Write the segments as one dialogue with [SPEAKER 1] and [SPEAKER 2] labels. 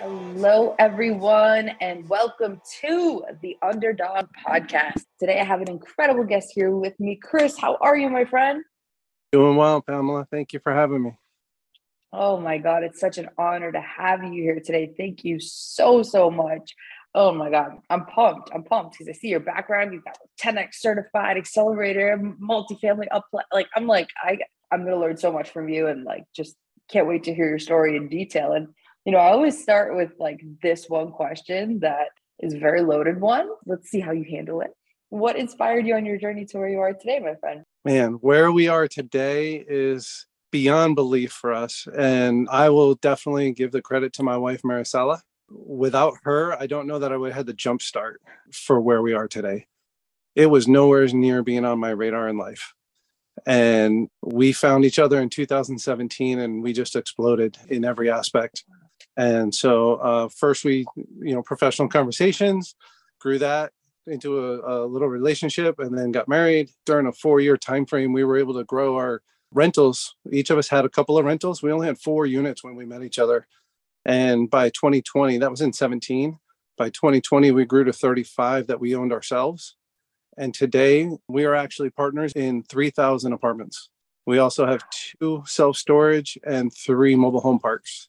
[SPEAKER 1] Hello, everyone, and welcome to the Underdog Podcast. Today, I have an incredible guest here with me. Chris, how are you, my friend?
[SPEAKER 2] Doing well, Pamela. Thank you for having me.
[SPEAKER 1] Oh, my God. It's such an honor to have you here today. Thank you so, so much. Oh, my God. I'm pumped. I'm pumped because I see your background. You've got 10X certified accelerator, multifamily up. Like, I'm like, I, I'm going to learn so much from you and like just can't wait to hear your story in detail. And you know, I always start with like this one question that is a very loaded one. Let's see how you handle it. What inspired you on your journey to where you are today, my friend?
[SPEAKER 2] Man, where we are today is beyond belief for us. And I will definitely give the credit to my wife, Maricela. Without her, I don't know that I would have had the jump start for where we are today. It was nowhere near being on my radar in life. And we found each other in 2017 and we just exploded in every aspect. And so uh, first we, you know, professional conversations, grew that into a, a, little relationship, and then got married. During a four-year time frame, we were able to grow our rentals. Each of us had a couple of rentals. We only had four units when we met each other. And by 2020, that was in 17. By 2020, we grew to 35 that we owned ourselves. And today, we are actually partners in 3,000 apartments. We also have two self storage and three mobile home parks.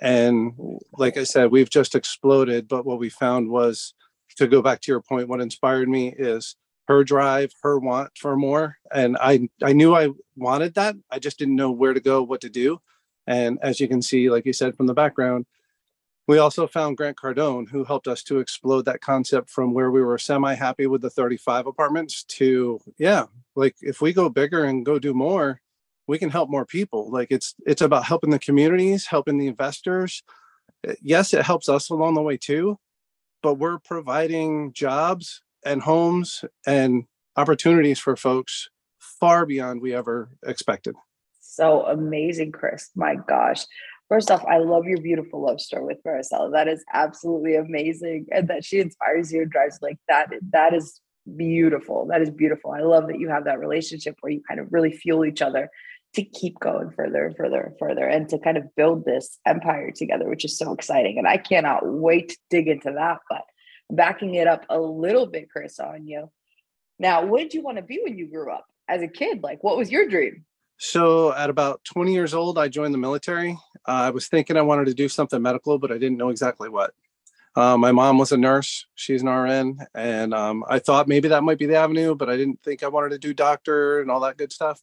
[SPEAKER 2] And like I said, we've just exploded. But what we found was to go back to your point, what inspired me is her drive, her want for more. And I I knew I wanted that. I just didn't know where to go, what to do. And as you can see, like you said from the background, we also found Grant Cardone, who helped us to explode that concept from where we were semi happy with the 35 apartments to, yeah, like if we go bigger and go do more, we can help more people like it's it's about helping the communities helping the investors. Eh, yes it helps us along the way too but we're providing jobs and homes and opportunities for folks far beyond we ever expected.
[SPEAKER 1] So amazing chris. My gosh. First off i love your beautiful love story with maricela. That is absolutely amazing and that she inspires you and drives like that that is beautiful. That is beautiful. I love that you have that relationship where you kind of really fuel each other to keep going further and further and further and to kind of build this empire together, which is so exciting. And I cannot wait to dig into that. But backing it up a little bit, Chris, on you. Now, what did you want to be when you grew up as a kid? Like, what was your dream?
[SPEAKER 2] So, at about 20 years old, I joined the military. Uh, I was thinking I wanted to do something medical, but I didn't know exactly what. Uh, my mom was a nurse. She's an RN. And um, I thought maybe that might be the avenue, but I didn't think I wanted to do doctor and all that good stuff.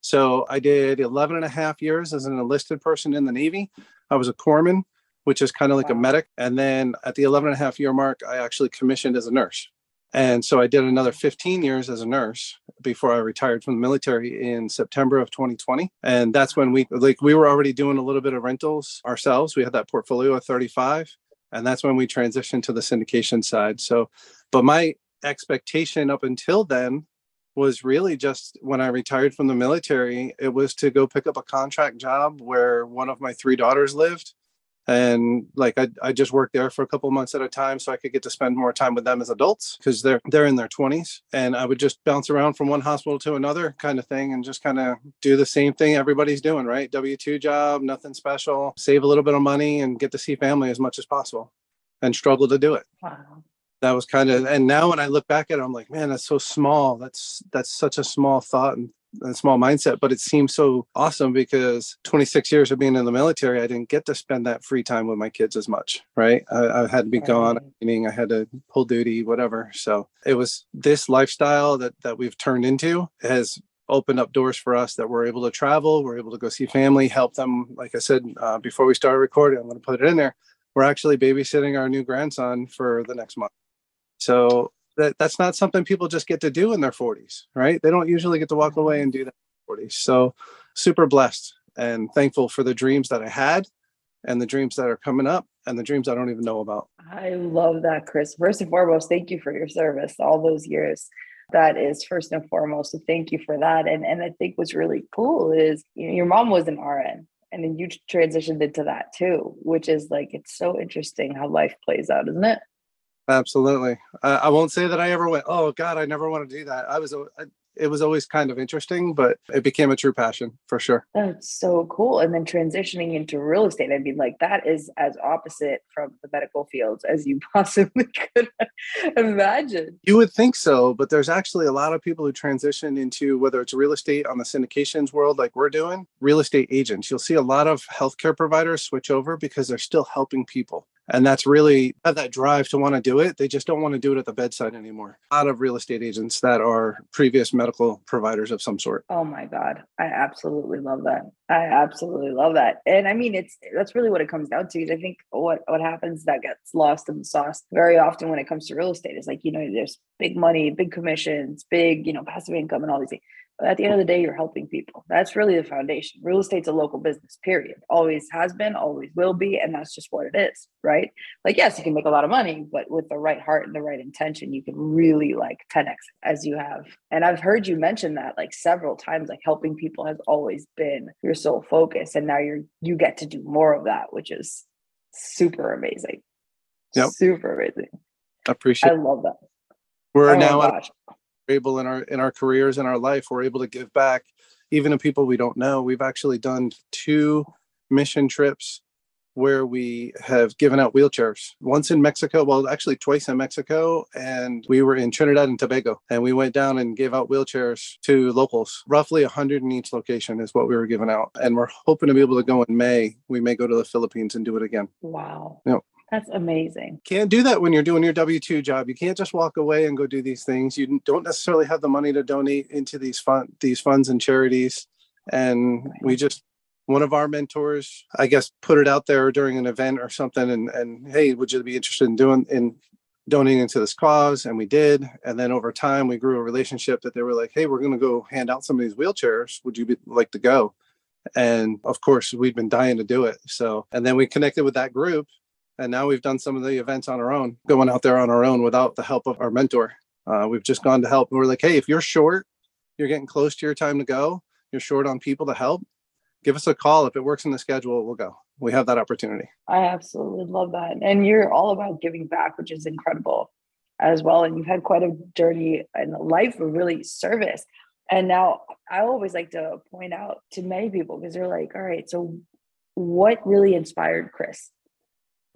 [SPEAKER 2] So I did 11 and a half years as an enlisted person in the Navy. I was a corpsman, which is kind of like wow. a medic. And then at the 11 and a half year mark, I actually commissioned as a nurse. And so I did another 15 years as a nurse before I retired from the military in September of 2020. And that's when we like we were already doing a little bit of rentals ourselves. We had that portfolio of 35 and that's when we transitioned to the syndication side. So but my expectation up until then was really just when I retired from the military, it was to go pick up a contract job where one of my three daughters lived. And like I, I just worked there for a couple months at a time so I could get to spend more time with them as adults because they're they're in their 20s. And I would just bounce around from one hospital to another kind of thing and just kind of do the same thing everybody's doing, right? W2 job, nothing special, save a little bit of money and get to see family as much as possible and struggle to do it. Wow that was kind of and now when i look back at it i'm like man that's so small. That's that's such a small thought and, a small mindset. But it seems so awesome because 26 years of being in the military i didn't get to spend that free time with my kids as much right? I, I had to be right. gone meaning i had to pull duty whatever. So it was this lifestyle that that we've turned into has opened up doors for us that we're able to travel we're able to go see family help them. Like i said uh, before we started recording i'm going to put it in there. We're actually babysitting our new grandson for the next month so that that's not something people just get to do in their 40s, right? They don't usually get to walk away and do that 40s. So super blessed and thankful for the dreams that I had and the dreams that are coming up and the dreams I don't even know about.
[SPEAKER 1] I love that, Chris. First and foremost, thank you for your service all those years. That is first and foremost. So thank you for that. And and I think what's really cool is you know, your mom was an RN and then you transitioned into that too, which is like it's so interesting how life plays out, isn't it?
[SPEAKER 2] Absolutely. I, I won't say that I ever went, oh God, I never want to do that. I was, I, it was always kind of interesting, but it became a true passion for sure.
[SPEAKER 1] That's so cool. And then transitioning into real estate, I mean, like that is as opposite from the medical fields as you possibly could imagine.
[SPEAKER 2] You would think so, but there's actually a lot of people who transition into whether it's real estate on the syndications world, like we're doing, real estate agents. You'll see a lot of healthcare providers switch over because they're still helping people and that's really have that drive to want to do it. They just don't want to do it at the bedside anymore. A lot of real estate agents that are previous medical providers of some sort.
[SPEAKER 1] Oh my god. I absolutely love that. I absolutely love that. And i mean it's that's really what it comes down to i think what what happens that gets lost in the sauce very often when it comes to real estate is like you know there's big money big commissions big you know passive income and all these things at the end of the day, you're helping people. That's really the foundation. Real estate's a local business, period. Always has been, always will be. And that's just what it is, right? Like, yes, you can make a lot of money, but with the right heart and the right intention, you can really like 10x as you have. And I've heard you mention that like several times, like helping people has always been your sole focus. And now you're, you get to do more of that, which is super amazing. Yep. Super amazing.
[SPEAKER 2] I appreciate
[SPEAKER 1] I love that.
[SPEAKER 2] We're oh now at able in our in our careers in our life we're able to give back even to people we don't know. We've actually done two mission trips where we have given out wheelchairs. Once in mexico well actually twice in mexico and we were in trinidad and tobago and we went down and gave out wheelchairs to locals. Roughly 100 in each location is what we were giving out and we're hoping to be able to go in may. We may go to the philippines and do it again.
[SPEAKER 1] Wow.
[SPEAKER 2] Yep.
[SPEAKER 1] That's amazing.
[SPEAKER 2] Can't do that when you're doing your W 2 job. You can't just walk away and go do these things. You don't necessarily have the money to donate into these fund these funds and charities. And we just one of our mentors, I guess, put it out there during an event or something and and hey, would you be interested in doing in donating into this cause? And we did. And then over time we grew a relationship that they were like, hey, we're gonna go hand out some of these wheelchairs. Would you be like to go? And of course, we'd been dying to do it. So, and then we connected with that group and now we've done some of the events on our own, going out there on our own without the help of our mentor. Uh, we've just gone to help. We're like, hey, if you're short, you're getting close to your time to go, you're short on people to help, give us a call. If it works in the schedule, we'll go. We have that opportunity.
[SPEAKER 1] I absolutely love that. And you're all about giving back, which is incredible as well. And you've had quite a journey in life of really service. And now I always like to point out to many people because they're like, all right, so what really inspired Chris?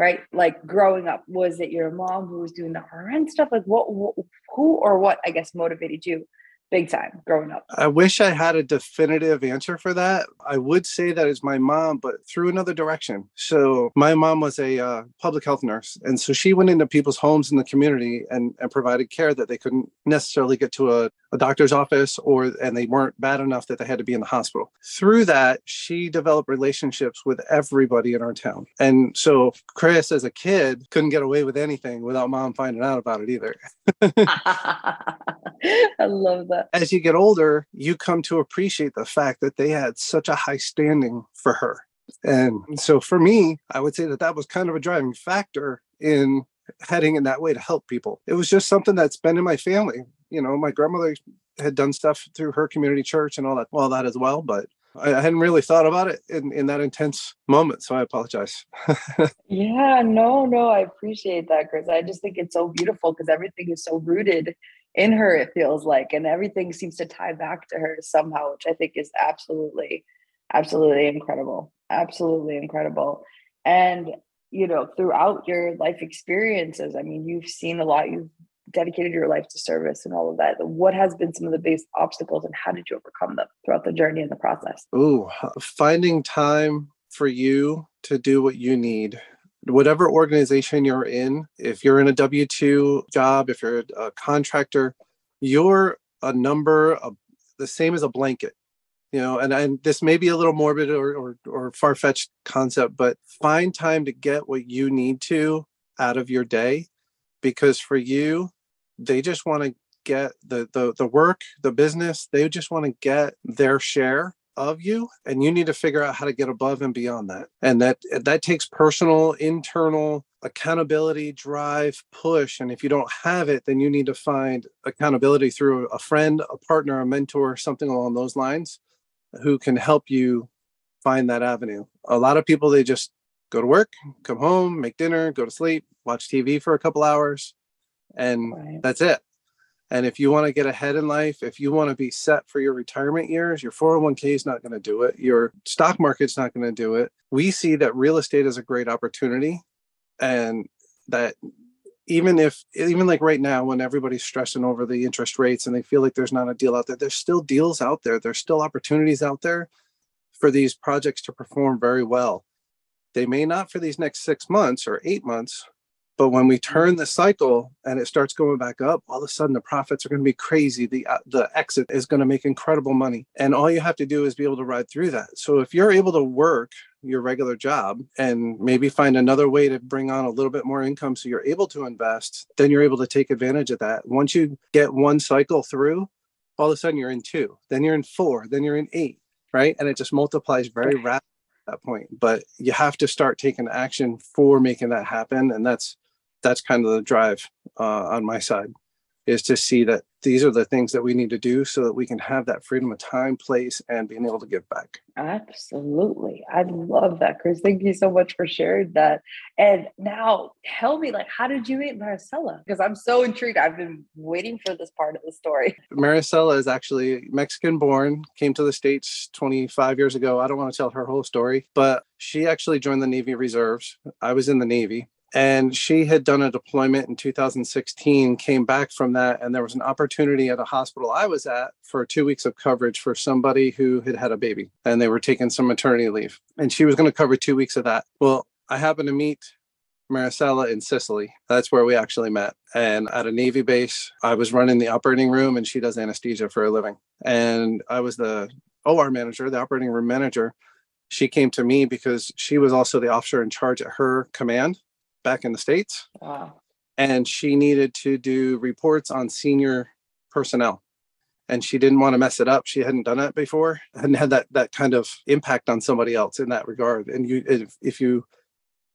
[SPEAKER 1] Right? Like growing up, was it your mom who was doing the RN stuff? Like what, who or what, I guess, motivated you big time growing up?
[SPEAKER 2] I wish I had a definitive answer for that. I would say that it's my mom, but through another direction. So my mom was a uh, public health nurse, and so she went into people's homes in the community and, and provided care that they couldn't necessarily get to a, a doctor's office, or and they weren't bad enough that they had to be in the hospital. Through that, she developed relationships with everybody in our town, and so Chris, as a kid, couldn't get away with anything without mom finding out about it either.
[SPEAKER 1] I love that.
[SPEAKER 2] As you get older, you come to appreciate the fact that they had such a high standing for her. And so for me, I would say that that was kind of a driving factor in heading in that way to help people. It was just something that's been in my family. You know, my grandmother had done stuff through her community church and all that, all that as well. But I, hadn't really thought about it in, in that intense moment. So I apologize.
[SPEAKER 1] yeah, no, no, I appreciate that, Chris. I just think it's so beautiful because everything is so rooted in her, it feels like, and everything seems to tie back to her somehow, which I think is absolutely, absolutely incredible. Absolutely incredible. And, you know, throughout your life experiences, I mean, you've seen a lot, you've dedicated your life to service and all of that. What has been some of the biggest obstacles and how did you overcome them throughout the journey and the process?
[SPEAKER 2] Oh, finding time for you to do what you need. Whatever organization you're in, if you're in a W 2 job, if you're a contractor, you're a number of the same as a blanket you know and, and this may be a little morbid or, or, or far-fetched concept but find time to get what you need to out of your day because for you they just want to get the, the the work the business they just want to get their share of you and you need to figure out how to get above and beyond that and that that takes personal internal accountability, drive, push. And if you don't have it, then you need to find accountability through a friend, a partner, a mentor, something along those lines who can help you find that avenue. A lot of people, they just go to work, come home, make dinner, go to sleep, watch TV for a couple hours, and right. that's it. And if you want to get ahead in life, if you want to be set for your retirement years, your 401k is not going to do it. Your stock market's not going to do it. We see that real estate is a great opportunity and that even if even like right now when everybody's stressing over the interest rates and they feel like there's not a deal out there there's still deals out there there's still opportunities out there for these projects to perform very well they may not for these next six months or eight months but when we turn the cycle and it starts going back up, all of a sudden the profits are going to be crazy. The uh, the exit is going to make incredible money, and all you have to do is be able to ride through that. So if you're able to work your regular job and maybe find another way to bring on a little bit more income so you're able to invest, then you're able to take advantage of that. Once you get one cycle through, all of a sudden you're in two, then you're in four, then you're in eight, right? And it just multiplies very rapidly at that point. But you have to start taking action for making that happen. And that's that's kind of the drive uh, on my side is to see that these are the things that we need to do so that we can have that freedom of time, place, and being able to give back.
[SPEAKER 1] Absolutely. I love that, Chris. Thank you so much for sharing that. And now tell me, like, how did you meet Maricela? Because I'm so intrigued. I've been waiting for this part of the story.
[SPEAKER 2] Maricela is actually Mexican born, came to the States 25 years ago. I don't want to tell her whole story, but she actually joined the Navy Reserves. I was in the Navy and she had done a deployment in 2016 came back from that and there was an opportunity at a hospital i was at for two weeks of coverage for somebody who had had a baby and they were taking some maternity leave and she was going to cover two weeks of that well i happened to meet Maricela in Sicily. That's where we actually met. And at a Navy base, I was running the operating room and she does anesthesia for a living. And I was the OR manager, the operating room manager. She came to me because she was also the officer in charge at her command back in the States. Wow. And she needed to do reports on senior personnel. And she didn't want to mess it up. She hadn't done it before, hadn't had that that kind of impact on somebody else in that regard. And you if, if you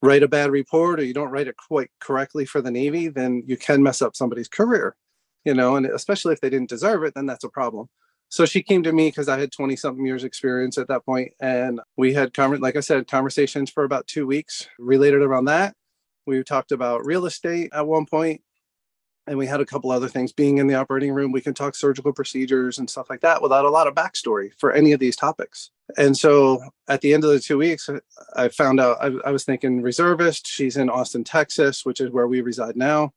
[SPEAKER 2] write a bad report or you don't write it quite correctly for the Navy, then you can mess up somebody's career, you know, and especially if they didn't deserve it, then that's a problem. So she came to me because I had 20 something years experience at that point, And we had, like I said, conversations for about two weeks related around that. We talked about real estate at one point, and we had a couple other things. Being in the operating room, we can talk surgical procedures and stuff like that without a lot of backstory for any of these topics. And so at the end of the two weeks, I found out I, I was thinking reservist. She's in Austin, Texas, which is where we reside now.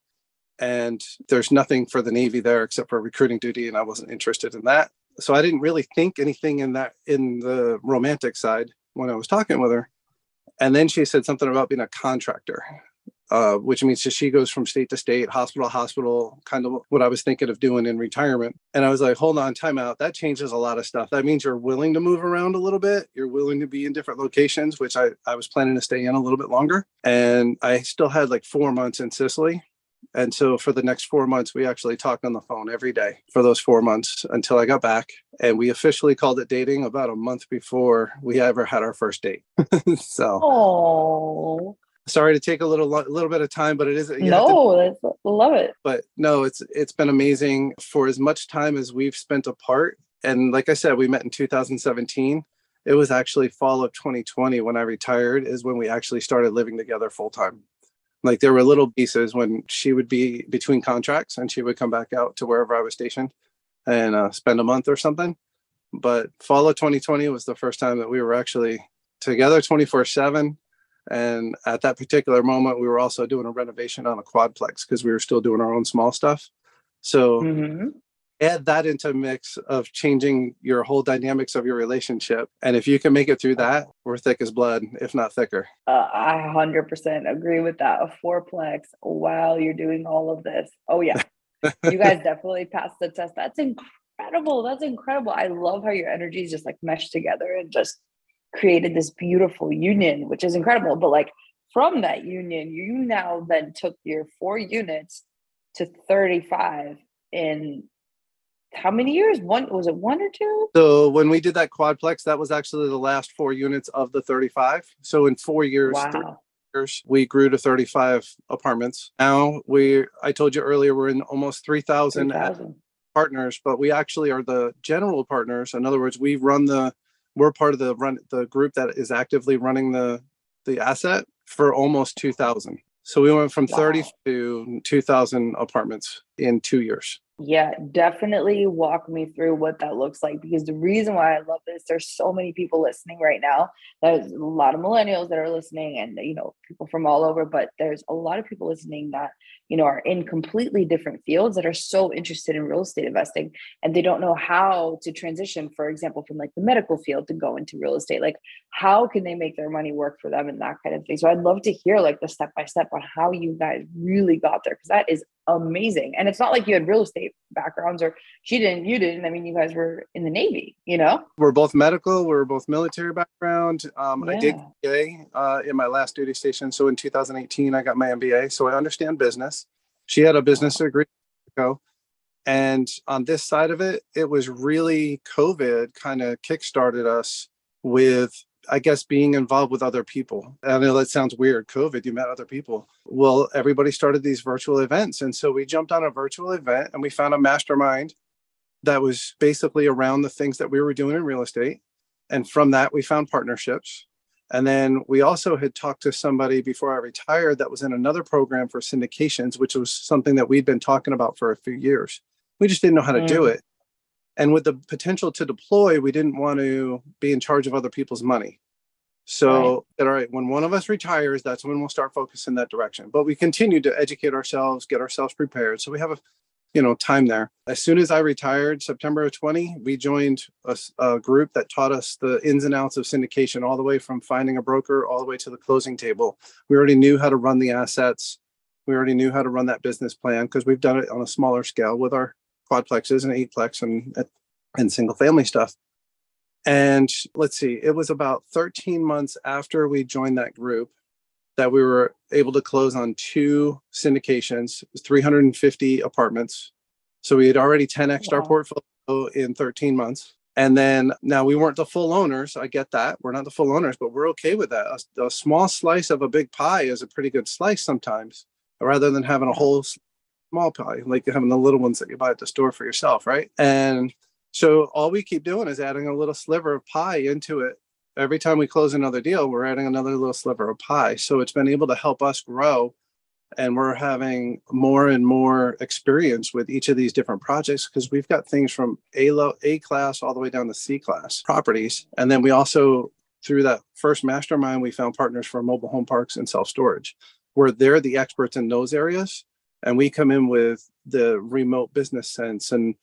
[SPEAKER 2] And there's nothing for the Navy there except for recruiting duty, and I wasn't interested in that. So I didn't really think anything in that in the romantic side when I was talking with her. And then she said something about being a contractor uh, which means she goes from state to state, hospital to hospital, kind of what I was thinking of doing in retirement. And I was like, hold on, time out. That changes a lot of stuff. That means you're willing to move around a little bit. You're willing to be in different locations, which I, I was planning to stay in a little bit longer. And I still had like four months in Sicily. And so for the next four months, we actually talked on the phone every day for those four months until I got back. And we officially called it dating about a month before we ever had our first date. so,
[SPEAKER 1] oh,
[SPEAKER 2] sorry to take a little a little bit of time but it is
[SPEAKER 1] no to, love it.
[SPEAKER 2] But no it's it's been amazing for as much time as we've spent apart. And like i said we met in 2017 it was actually fall of 2020 when i retired is when we actually started living together full time like there were little pieces when she would be between contracts and she would come back out to wherever i was stationed and uh, spend a month or something. But fall of 2020 was the first time that we were actually together 24 7 and at that particular moment, we were also doing a renovation on a quadplex because we were still doing our own small stuff. So mm-hmm. add that into a mix of changing your whole dynamics of your relationship. And if you can make it through that, we're thick as blood, if not thicker.
[SPEAKER 1] Uh, I 100% agree with that. A fourplex while you're doing all of this. Oh, yeah. you guys definitely passed the test. That's incredible. That's incredible. I love how your energies just like mesh together and just created this beautiful union, which is incredible. But like from that union, you now then took your four units to 35 in how many years? One was it one or two?
[SPEAKER 2] So when we did that quadplex, that was actually the last four units of the 35. So in four years,
[SPEAKER 1] wow.
[SPEAKER 2] years, we grew to 35 apartments. Now we, I told you earlier, we're in almost 3,000
[SPEAKER 1] 3,000.
[SPEAKER 2] partners, but we actually are the general partners. In other words, we run the, we're part of the run, the group that is actively running the, the asset for almost 2,000. So we went from 30
[SPEAKER 1] Wow.
[SPEAKER 2] to 2,000 apartments in two years.
[SPEAKER 1] Yeah, definitely walk me through what that looks like because the reason why I love this, there's so many people listening right now. There's a lot of millennials that are listening and you know, people from all over, but there's a lot of people listening that, you know, are in completely different fields that are so interested in real estate investing and they don't know how to transition, for example, from like the medical field to go into real estate. Like how can they make their money work for them and that kind of thing. So I'd love to hear like the step by step on how you guys really got there because that is amazing. And it's not like you had real estate backgrounds or she didn't, you didn't. I mean, you guys were in the Navy, you know?
[SPEAKER 2] We're both medical. We're both military background. Um, I did
[SPEAKER 1] Yeah.
[SPEAKER 2] MBA uh, in my last duty station. So in 2018, I got my MBA. So I understand business. She had a business degree. And on this side of it, it was really COVID kind of kickstarted us with, I guess, being involved with other people. I know that sounds weird. COVID, you met other people. Well, everybody started these virtual events. And so we jumped on a virtual event and we found a mastermind that was basically around the things that we were doing in real estate. And from that, we found partnerships. And then we also had talked to somebody before I retired that was in another program for syndications, which was something that we'd been talking about for a few years. We just didn't know how to do
[SPEAKER 1] Mm.
[SPEAKER 2] it. And with the potential to deploy, we didn't want to be in charge of other people's money. So, all right, when one of us retires, that's when we'll start focusing in that direction. But we continue to educate ourselves, get ourselves prepared. So we have a you know time there as soon as i retired september of 20 we joined a group that taught us the ins and outs of syndication all the way from finding a broker all the way to the closing table we already knew how to run the assets we already knew how to run that business plan because we've done it on a smaller scale with our quadplexes and eightplex and and single family stuff and let's see it was about 13 months after we joined that group that we were able to close on two syndications, 350 apartments. So we had already 10x our portfolio in 13 months. And then now we weren't the full owners. I get that. We're not the full owners, but we're okay with that. A, a small slice of a big pie is a pretty good slice sometimes, rather than having a whole small pie, like having the little ones that you buy at the store for yourself, right? And so all we keep doing is adding a little sliver of pie into it every time we close another deal, we're adding another little sliver of pie. So it's been able to help us grow. And we're having more and more experience with each of these different projects because we've got things from A low A class all the way down to C class properties. And then we also, through that first mastermind, we found partners for mobile home parks and self-storage, where they're the experts in those areas. And we come in with the remote business sense and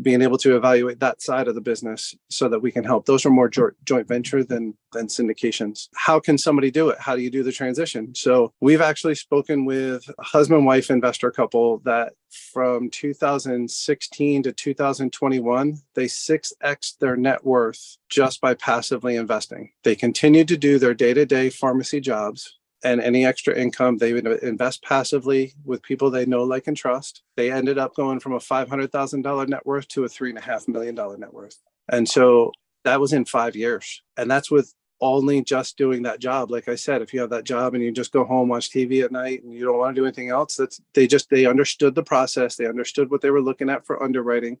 [SPEAKER 2] being able to evaluate that side of the business so that we can help. Those are more jo- joint venture than than syndications. How can somebody do it? How do you do the transition? So we've actually spoken with a husband wife investor couple that from 2016 to 2021 they 6x their net worth just by passively investing. They continued to do their day-to-day pharmacy jobs and any extra income they would invest passively with people they know like and trust. They ended up going from a $500000 net worth to a $3.5 million net worth. And so that was in five years. And that's with only just doing that job. Like i said if you have that job and you just go home watch tv at night and you don't want to do anything else that's they just they understood the process. They understood what they were looking at for underwriting.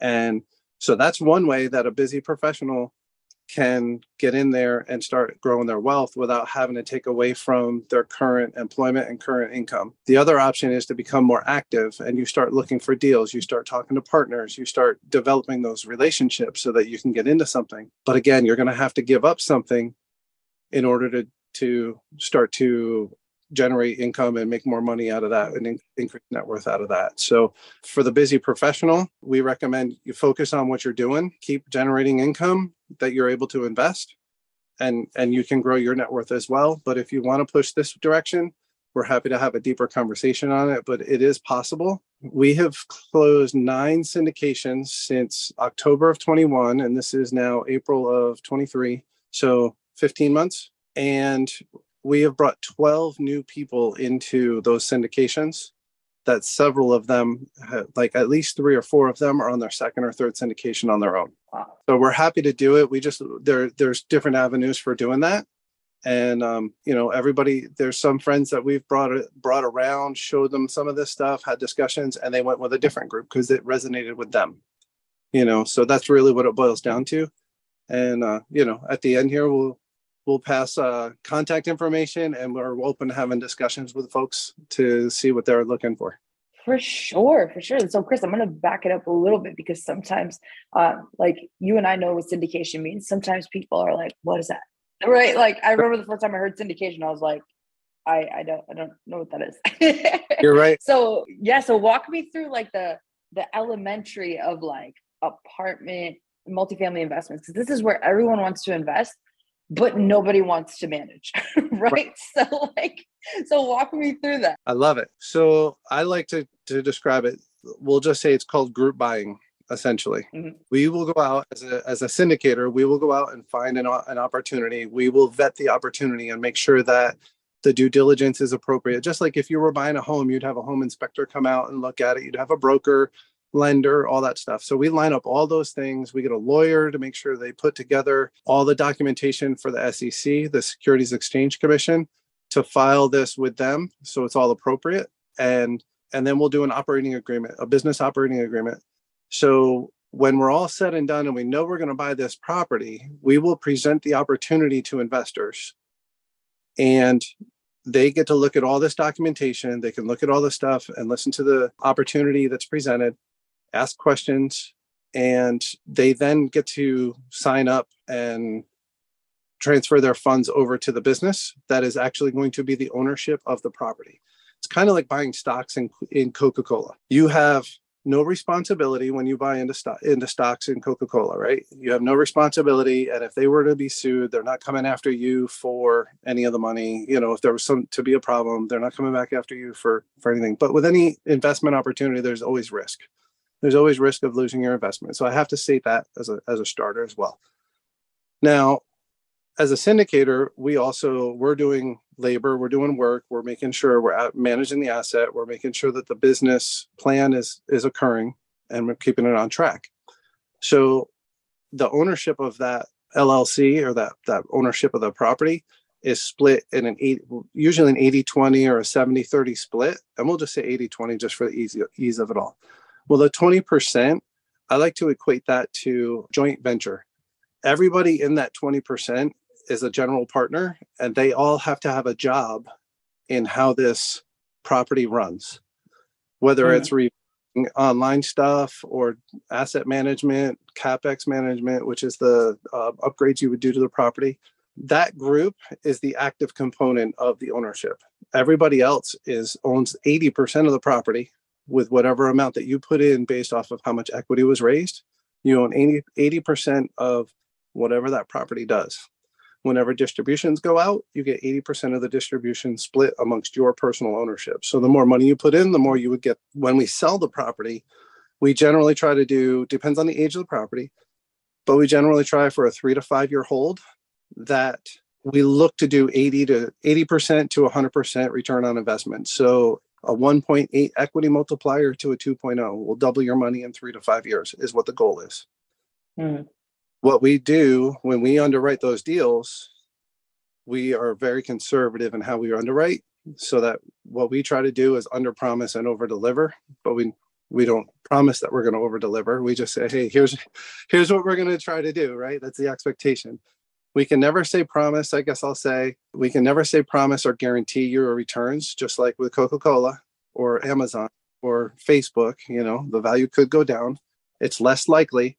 [SPEAKER 2] And so that's one way that a busy professional can get in there and start growing their wealth without having to take away from their current employment and current income. The other option is to become more active and you start looking for deals, you start talking to partners, you start developing those relationships so that you can get into something. But again, you're going to have to give up something in order to to start to generate income and make more money out of that and in- increase net worth out of that. So for the busy professional, we recommend you focus on what you're doing, keep generating income that you're able to invest and and you can grow your net worth as well, but if you want to push this direction, we're happy to have a deeper conversation on it, but it is possible. We have closed 9 syndications since October of 21 and this is now April of 23. So 15 months and we have brought 12 new people into those syndications that several of them have, like at least three or four of them are on their second or third syndication on their own.
[SPEAKER 1] Wow.
[SPEAKER 2] so we're happy to do it. We just there there's different avenues for doing that. And um, you know everybody there's some friends that we've brought brought around showed them some of this stuff had discussions and they went with a different group because it resonated with them. You know so that's really what it boils down to. And uh, you know at the end here we'll we'll pass uh, contact information and we're open to having discussions with folks to see what they're looking for.
[SPEAKER 1] For sure for sure. So chris i'm going to back it up a little bit because sometimes uh, like you and i know what syndication means. Sometimes people are like what is that? Right? Like i remember the first time i heard syndication i was like i i don't i don't know what that is.
[SPEAKER 2] You're right.
[SPEAKER 1] So yeah so walk me through like the the elementary of like apartment multifamily investments because this is where everyone wants to invest but nobody wants to manage right? right so like so walk me through that
[SPEAKER 2] i love it so i like to to describe it we'll just say it's called group buying essentially. Mm-hmm. We will go out as a, as a syndicator, we will go out and find an, an opportunity. We will vet the opportunity and make sure that the due diligence is appropriate. Just like if you were buying a home, you'd have a home inspector come out and look at it, you'd have a broker, lender, all that stuff. So we line up all those things. We get a lawyer to make sure they put together all the documentation for the SEC, the Securities Exchange Commission, to file this with them so it's all appropriate. And and then we'll do an operating agreement, a business operating agreement so when we're all said and done and we know we're going to buy this property, we will present the opportunity to investors. And they get to look at all this documentation. They can look at all the stuff and listen to the opportunity that's presented, ask questions, and they then get to sign up and transfer their funds over to the business that is actually going to be the ownership of the property. It's kind of like buying stocks in, in Coca Cola. You have no responsibility when you buy into stock into stocks in Coca-Cola, right? You have no responsibility, and if they were to be sued, they're not coming after you for any of the money. You know, if there was some to be a problem, they're not coming back after you for for anything. But with any investment opportunity, there's always risk. There's always risk of losing your investment. So I have to state that as a as a starter as well. Now, as a syndicator, we also we're doing labor, we're doing work, we're making sure we're managing the asset, we're making sure that the business plan is is occurring, and we're keeping it on track. So, the ownership of that LLC or that that ownership of the property is split in an eight, usually an 80 20 or a 70 30 split. And we'll just say 80 20 just for the easy, ease of it all. Well, the 20%, I like to equate that to joint venture. Everybody in that 20% is a general partner and they all have to have a job in how this property runs whether mm. it's re- online stuff or asset management capex management which is the uh, upgrades you would do to the property that group is the active component of the ownership everybody else is owns 80% of the property with whatever amount that you put in based off of how much equity was raised you own 80, 80% of whatever that property does whenever distributions go out, you get 80% of the distribution split amongst your personal ownership. So the more money you put in, the more you would get. When we sell the property, we generally try to do, depends on the age of the property, but we generally try for a three to five year hold that we look to do 80 to 80% to 100% return on investment. So a 1.8 equity multiplier to a 2.0 will double your money in three to five years, is what the goal is. Mm what we do when we underwrite those deals, we are very conservative in how we underwrite so that what we try to do is under promise and over deliver, but we we don't promise that we're going to over deliver. We just say, hey, here's here's what we're going to try to do, right? That's the expectation. We can never say promise, I guess I'll say. We can never say promise or guarantee your returns, just like with Coca-Cola or Amazon or Facebook, you know, the value could go down. It's less likely,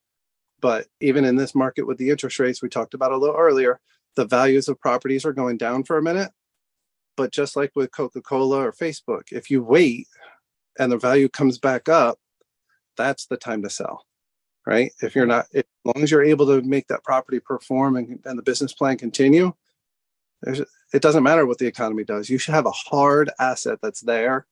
[SPEAKER 2] but even in this market with the interest rates we talked about a little earlier, the values of properties are going down for a minute. But just like with Coca Cola or Facebook, if you wait and the value comes back up, that's the time to sell, right? If you're not, as long as you're able to make that property perform and, and the business plan continue, there's, it doesn't matter what the economy does. You should have a hard asset that's there,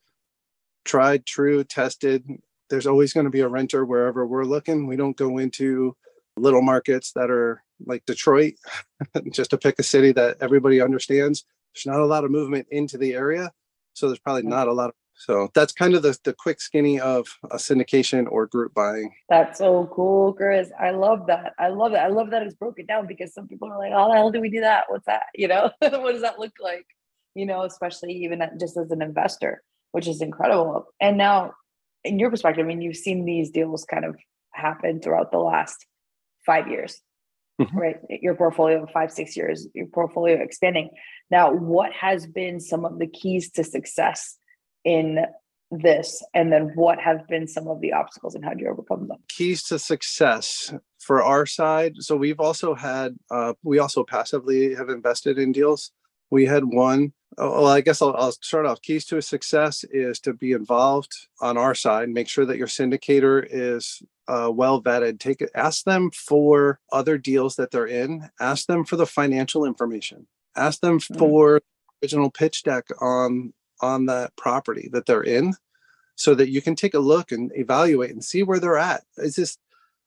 [SPEAKER 2] tried, true, tested, there's always going to be a renter wherever we're looking. We don't go into little markets that are like Detroit, just to pick a city that everybody understands. There's not a lot of movement into the area. So there's probably not a lot of So that's kind of the, the quick skinny of a syndication or group buying.
[SPEAKER 1] That's so cool, Chris. I love that. I love it. I love that it's broken down because some people are like, "How the hell do we do that? What's that? You know, what does that look like?" You know, especially even just as an investor, which is incredible. And now, in your perspective, I mean, you've seen these deals kind of happen throughout the last five years, mm-hmm. right? Your portfolio of five, six years, your portfolio expanding. Now, what has been some of the keys to success in this? And then what have been some of the obstacles and how do you overcome them?
[SPEAKER 2] Keys to success for our side. So we've also had, uh, we also passively have invested in deals. We had one. Oh, well, I guess I'll, I'll start off. Keys to success is to be involved on our side. Make sure that your syndicator is uh, well vetted. Take it. Ask them for other deals that they're in. Ask them for the financial information. Ask them mm-hmm. for original pitch deck on on that property that they're in, so that you can take a look and evaluate and see where they're at. Is this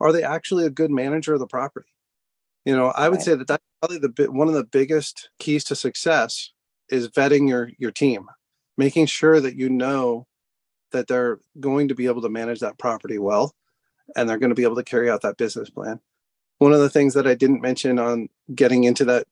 [SPEAKER 2] are they actually a good manager of the property? You know, I would right. say that that's probably the bit one of the biggest keys to success is vetting your your team, making sure that you know that they're going to be able to manage that property well and they're going to be able to carry out that business plan. One of the things that I didn't mention on getting into that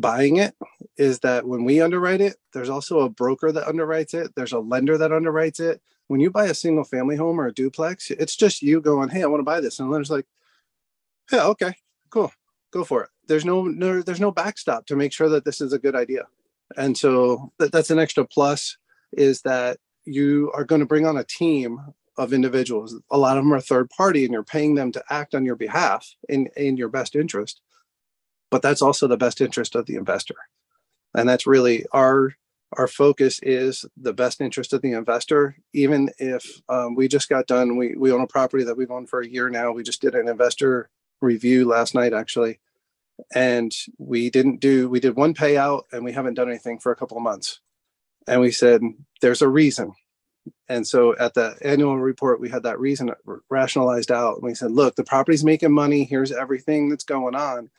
[SPEAKER 2] buying it is that when we underwrite it, there's also a broker that underwrites it, there's a lender that underwrites it. When you buy a single family home or a duplex, it's just you going, "Hey, I want to buy this." And the lender's like, "Yeah, okay. Cool. Go for it." There's no, no there's no backstop to make sure that this is a good idea. And so that, that's an extra plus is that you are going to bring on a team of individuals. A lot of them are third party and you're paying them to act on your behalf in, in your best interest. But that's also the best interest of the investor. And that's really our our focus is the best interest of the investor. Even if um, we just got done, we, we own a property that we've owned for a year now. We just did an investor review last night, actually. And we didn't do, we did one payout and we haven't done anything for a couple of months. And we said, there's a reason and so at the annual report, we had that reason rationalized out. And we said, look, the property's making money. Here's everything that's going on.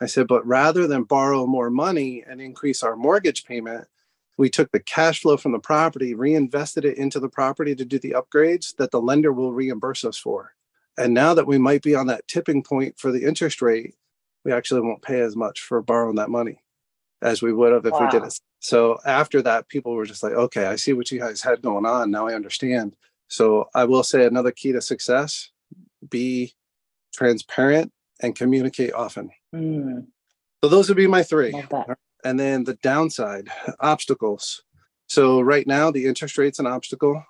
[SPEAKER 2] I said, but rather than borrow more money and increase our mortgage payment, we took the cash flow from the property, reinvested it into the property to do the upgrades that the lender will reimburse us for. And now that we might be on that tipping point for the interest rate, we actually won't pay as much for borrowing that money as we would have if wow. we did it so after that, people were just like, okay, I see what you guys had going on. Now I understand. So I will say another key to success be transparent and communicate often. Mm. So those would be my three. And then the downside, obstacles. So right now, the interest rate's an obstacle,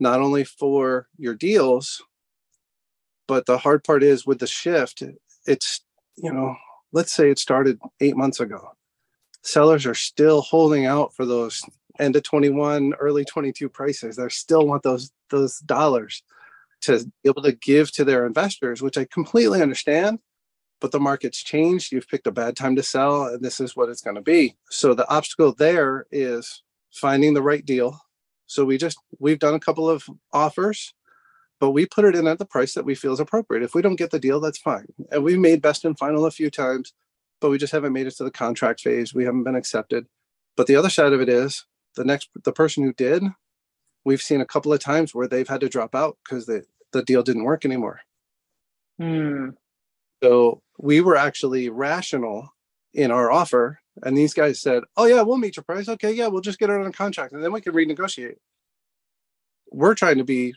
[SPEAKER 2] not only for your deals, but the hard part is with the shift, it's, you know, let's say it started eight months ago sellers are still holding out for those end of 21 early 22 prices they still want those those dollars to be able to give to their investors which i completely understand but the market's changed. You've picked a bad time to sell and this is what it's going to be. So the obstacle there is finding the right deal. So we just we've done a couple of offers but we put it in at the price that we feel is appropriate. If we don't get the deal that's fine. And we've made best and final a few times but we just haven't made it to the contract phase. We haven't been accepted. But the other side of it is the next the person who did, we've seen a couple of times where they've had to drop out because the, the deal didn't work anymore. Hmm. So we were actually rational in our offer. And these guys said, Oh yeah, we'll meet your price. Okay, yeah, we'll just get it on a contract and then we can renegotiate. We're trying to be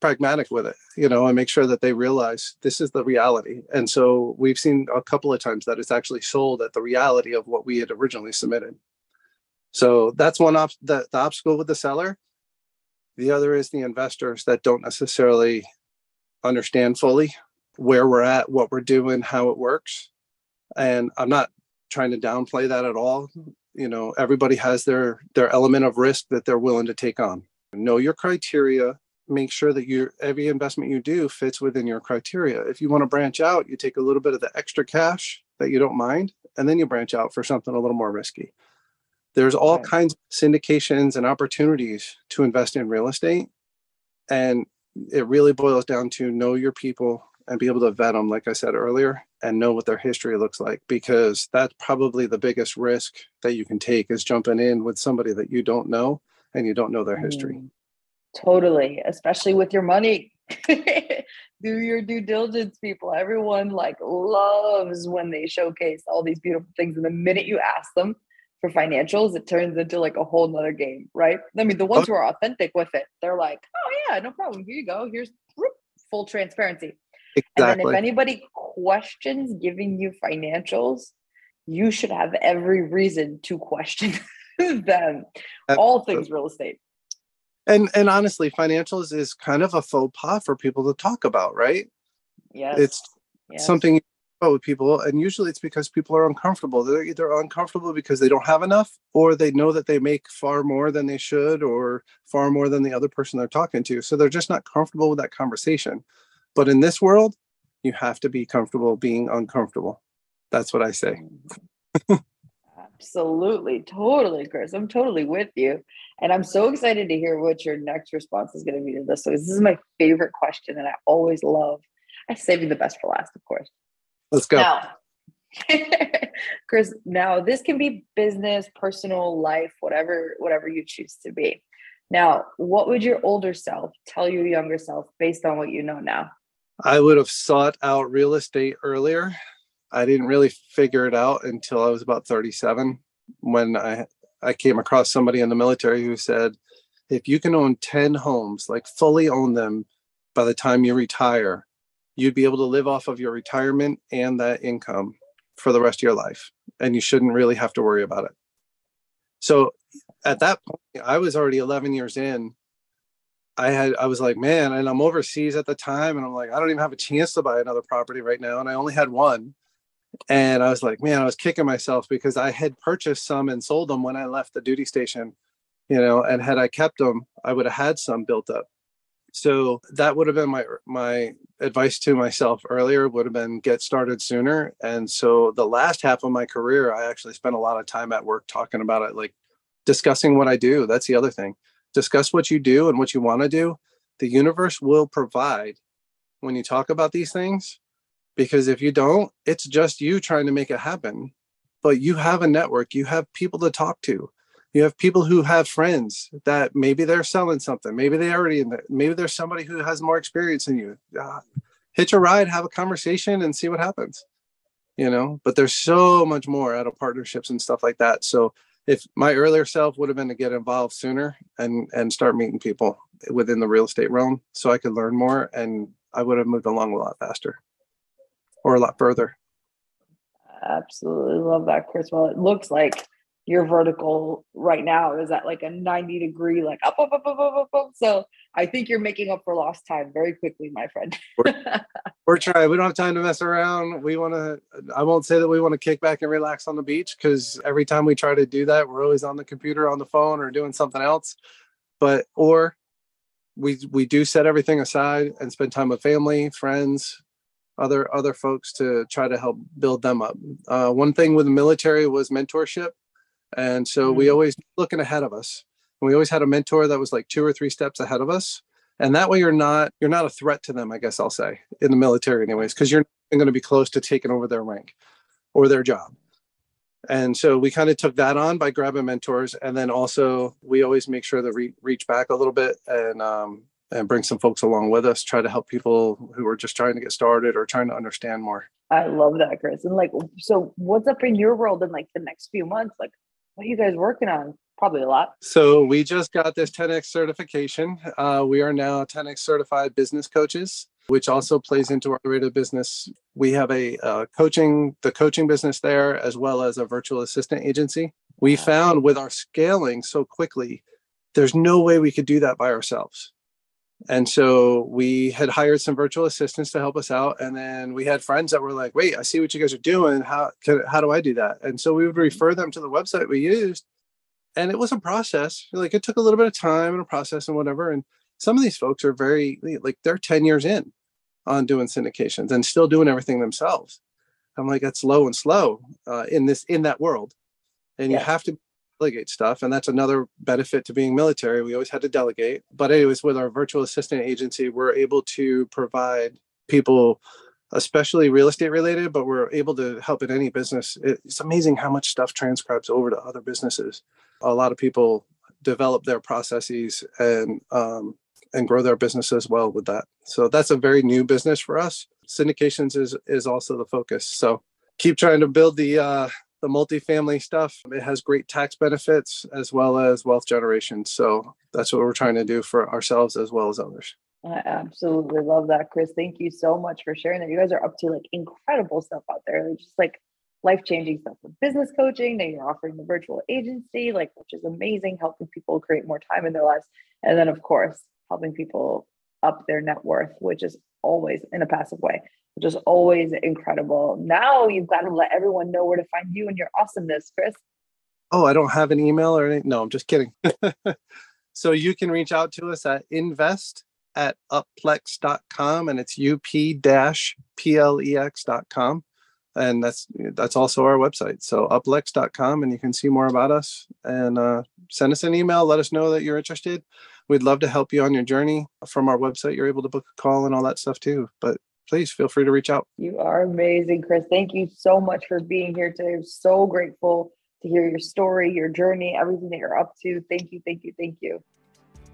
[SPEAKER 2] pragmatic with it, you know, and make sure that they realize this is the reality. And so we've seen a couple of times that it's actually sold at the reality of what we had originally submitted. So that's one op- the, the obstacle with the seller. The other is the investors that don't necessarily understand fully where we're at, what we're doing, how it works. And I'm not trying to downplay that at all. You know, everybody has their their element of risk that they're willing to take on. Know your criteria, make sure that your every investment you do fits within your criteria. If you want to branch out, you take a little bit of the extra cash that you don't mind, and then you branch out for something a little more risky. There's all right. kinds of syndications and opportunities to invest in real estate. And it really boils down to know your people and be able to vet them, like I said earlier, and know what their history looks like, because that's probably the biggest risk that you can take is jumping in with somebody that you don't know and you don't know their history. Mm.
[SPEAKER 1] Totally, especially with your money. Do your due diligence, people. Everyone like loves when they showcase all these beautiful things. And the minute you ask them for financials, it turns into like a whole nother game, right? I mean, the ones oh. who are authentic with it, they're like, oh yeah, no problem. Here you go. Here's full transparency. Exactly. And then if anybody questions giving you financials, you should have every reason to question them. All things real estate
[SPEAKER 2] and and honestly financials is kind of a faux pas for people to talk about right
[SPEAKER 1] yeah
[SPEAKER 2] it's yes. something with people and usually it's because people are uncomfortable. They're either uncomfortable because they don't have enough or they know that they make far more than they should or far more than the other person they're talking to. So they're just not comfortable with that conversation. But in this world you have to be comfortable being uncomfortable. That's what i say.
[SPEAKER 1] Absolutely. Totally chris. I'm totally with you. And I'm so excited to hear what your next response is going to be to this. So this is my favorite question, and I always love. I save you the best for last, of course.
[SPEAKER 2] Let's go.
[SPEAKER 1] Now, Chris, now this can be business, personal life, whatever, whatever you choose to be. Now, what would your older self tell your younger self based on what you know now?
[SPEAKER 2] I would have sought out real estate earlier. I didn't really figure it out until I was about 37 when I I came across somebody in the military who said, if you can own 10 homes, like fully own them by the time you retire, you'd be able to live off of your retirement and that income for the rest of your life. And you shouldn't really have to worry about it. So at that point, I was already 11 years in. I had, I was like, man, and I'm overseas at the time. And I'm like, I don't even have a chance to buy another property right now. And I only had one and I was like, man, I was kicking myself because I had purchased some and sold them when I left the duty station, you know, and had I kept them, I would have had some built up. So that would have been my er, my advice to myself earlier would have been get started sooner. And so the last half of my career, I actually spent a lot of time at work talking about it, like discussing what I do. That's the other thing. Discuss what you do and what you want to do. The universe will provide when you talk about these things because if you don't it's just you trying to make it happen but you have a network you have people to talk to you have people who have friends that maybe they're selling something maybe they already in there maybe there's somebody who has more experience than you uh, hitch a ride have a conversation and see what happens you know but there's so much more out of partnerships and stuff like that so if my earlier self would have been to get involved sooner and and start meeting people within the real estate realm so i could learn more and i would have moved along a lot faster or a lot further.
[SPEAKER 1] Absolutely love that, Chris. Well, it looks like your vertical right now is at like a 90 degree, like up, up, up, up, up, up, up. So I think you're making up for lost time very quickly, my friend.
[SPEAKER 2] we're, we're, trying. We don't have time to mess around. We want to, I won't say that we want to kick back and relax on the beach because every time we try to do that, we're always on the computer, on the phone, or doing something else. But, or we, we do set everything aside and spend time with family, friends, other other folks to try to help build them up. Uh, one thing with the military was mentorship, and so mm-hmm. we always looking ahead of us. we always had a mentor that was like two or three steps ahead of us, and that way you're not you're not a threat to them. I guess I'll say in the military, anyways, because you're going to be close to taking over their rank or their job. And so we kind of took that on by grabbing mentors, and then also we always make sure to re- reach back a little bit and um, and bring some folks along with us, try to help people who are just trying to get started or trying to understand more.
[SPEAKER 1] I love that, Chris. And like, so what's up in your world in like the next few months? Like, what are you guys working on? Probably a lot.
[SPEAKER 2] So we just got this 10x certification. Uh, we are now 10x certified business coaches, which also plays into our rate of business. We have a uh, coaching, the coaching business there, as well as a virtual assistant agency. We found with our scaling so quickly, there's no way we could do that by ourselves. And so we had hired some virtual assistants to help us out. And then we had friends that were like, wait, I see what you guys are doing. How, can, how do I do that? And so we would refer them to the website we used. And it was a process. Like it took a little bit of time and a process and whatever. And some of these folks are very, like, they're 10 years in on doing syndications and still doing everything themselves. I'm like, that's low and slow uh, in this, in that world. And yeah. you have to delegate stuff. And that's another benefit to being military. We always had to delegate. But, anyways, with our virtual assistant agency, we're able to provide people, especially real estate related, but we're able to help in any business. It's amazing how much stuff transcribes over to other businesses. A lot of people develop their processes and um, and grow their business as well with that. So that's a very new business for us. Syndications is is also the focus. So keep trying to build the uh, the multifamily stuff. It has great tax benefits as well as wealth generation. So that's what we're trying to do for ourselves as well as others.
[SPEAKER 1] I absolutely love that, Chris. Thank you so much for sharing that. You guys are up to like incredible stuff out there. Like just like life changing stuff with business coaching. Now you're offering the virtual agency, like which is amazing, helping people create more time in their lives. And then of course, helping people up their net worth, which is always in a passive way, which is always incredible. Now you've got to let everyone know where to find you and your awesomeness, Chris.
[SPEAKER 2] Oh, I don't have an email or anything. No, I'm just kidding. so you can reach out to us at invest at upplex.com and it's up-plex.com and that's that's also our website so upplex.com and you can see more about us and uh, send us an email let us know that you're interested we'd love to help you on your journey from our website you're able to book a call and all that stuff too but please feel free to reach out.
[SPEAKER 1] You are amazing chris. Thank you so much for being here today. I'm so grateful to hear your story your journey everything that you're up to. Thank you thank you thank you.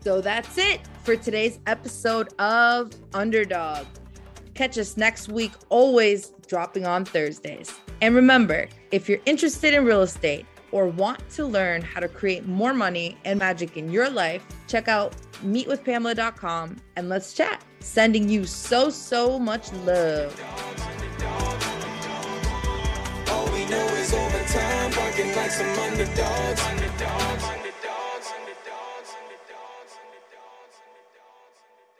[SPEAKER 1] So that's it for today's episode of underdog. Catch us next week, always dropping on Thursdays. And remember, if you're interested in real estate or want to learn how to create more money and magic in your life, check out meetwithpamela.com and let's chat. Sending you so, so much love. All we know is like some underdogs.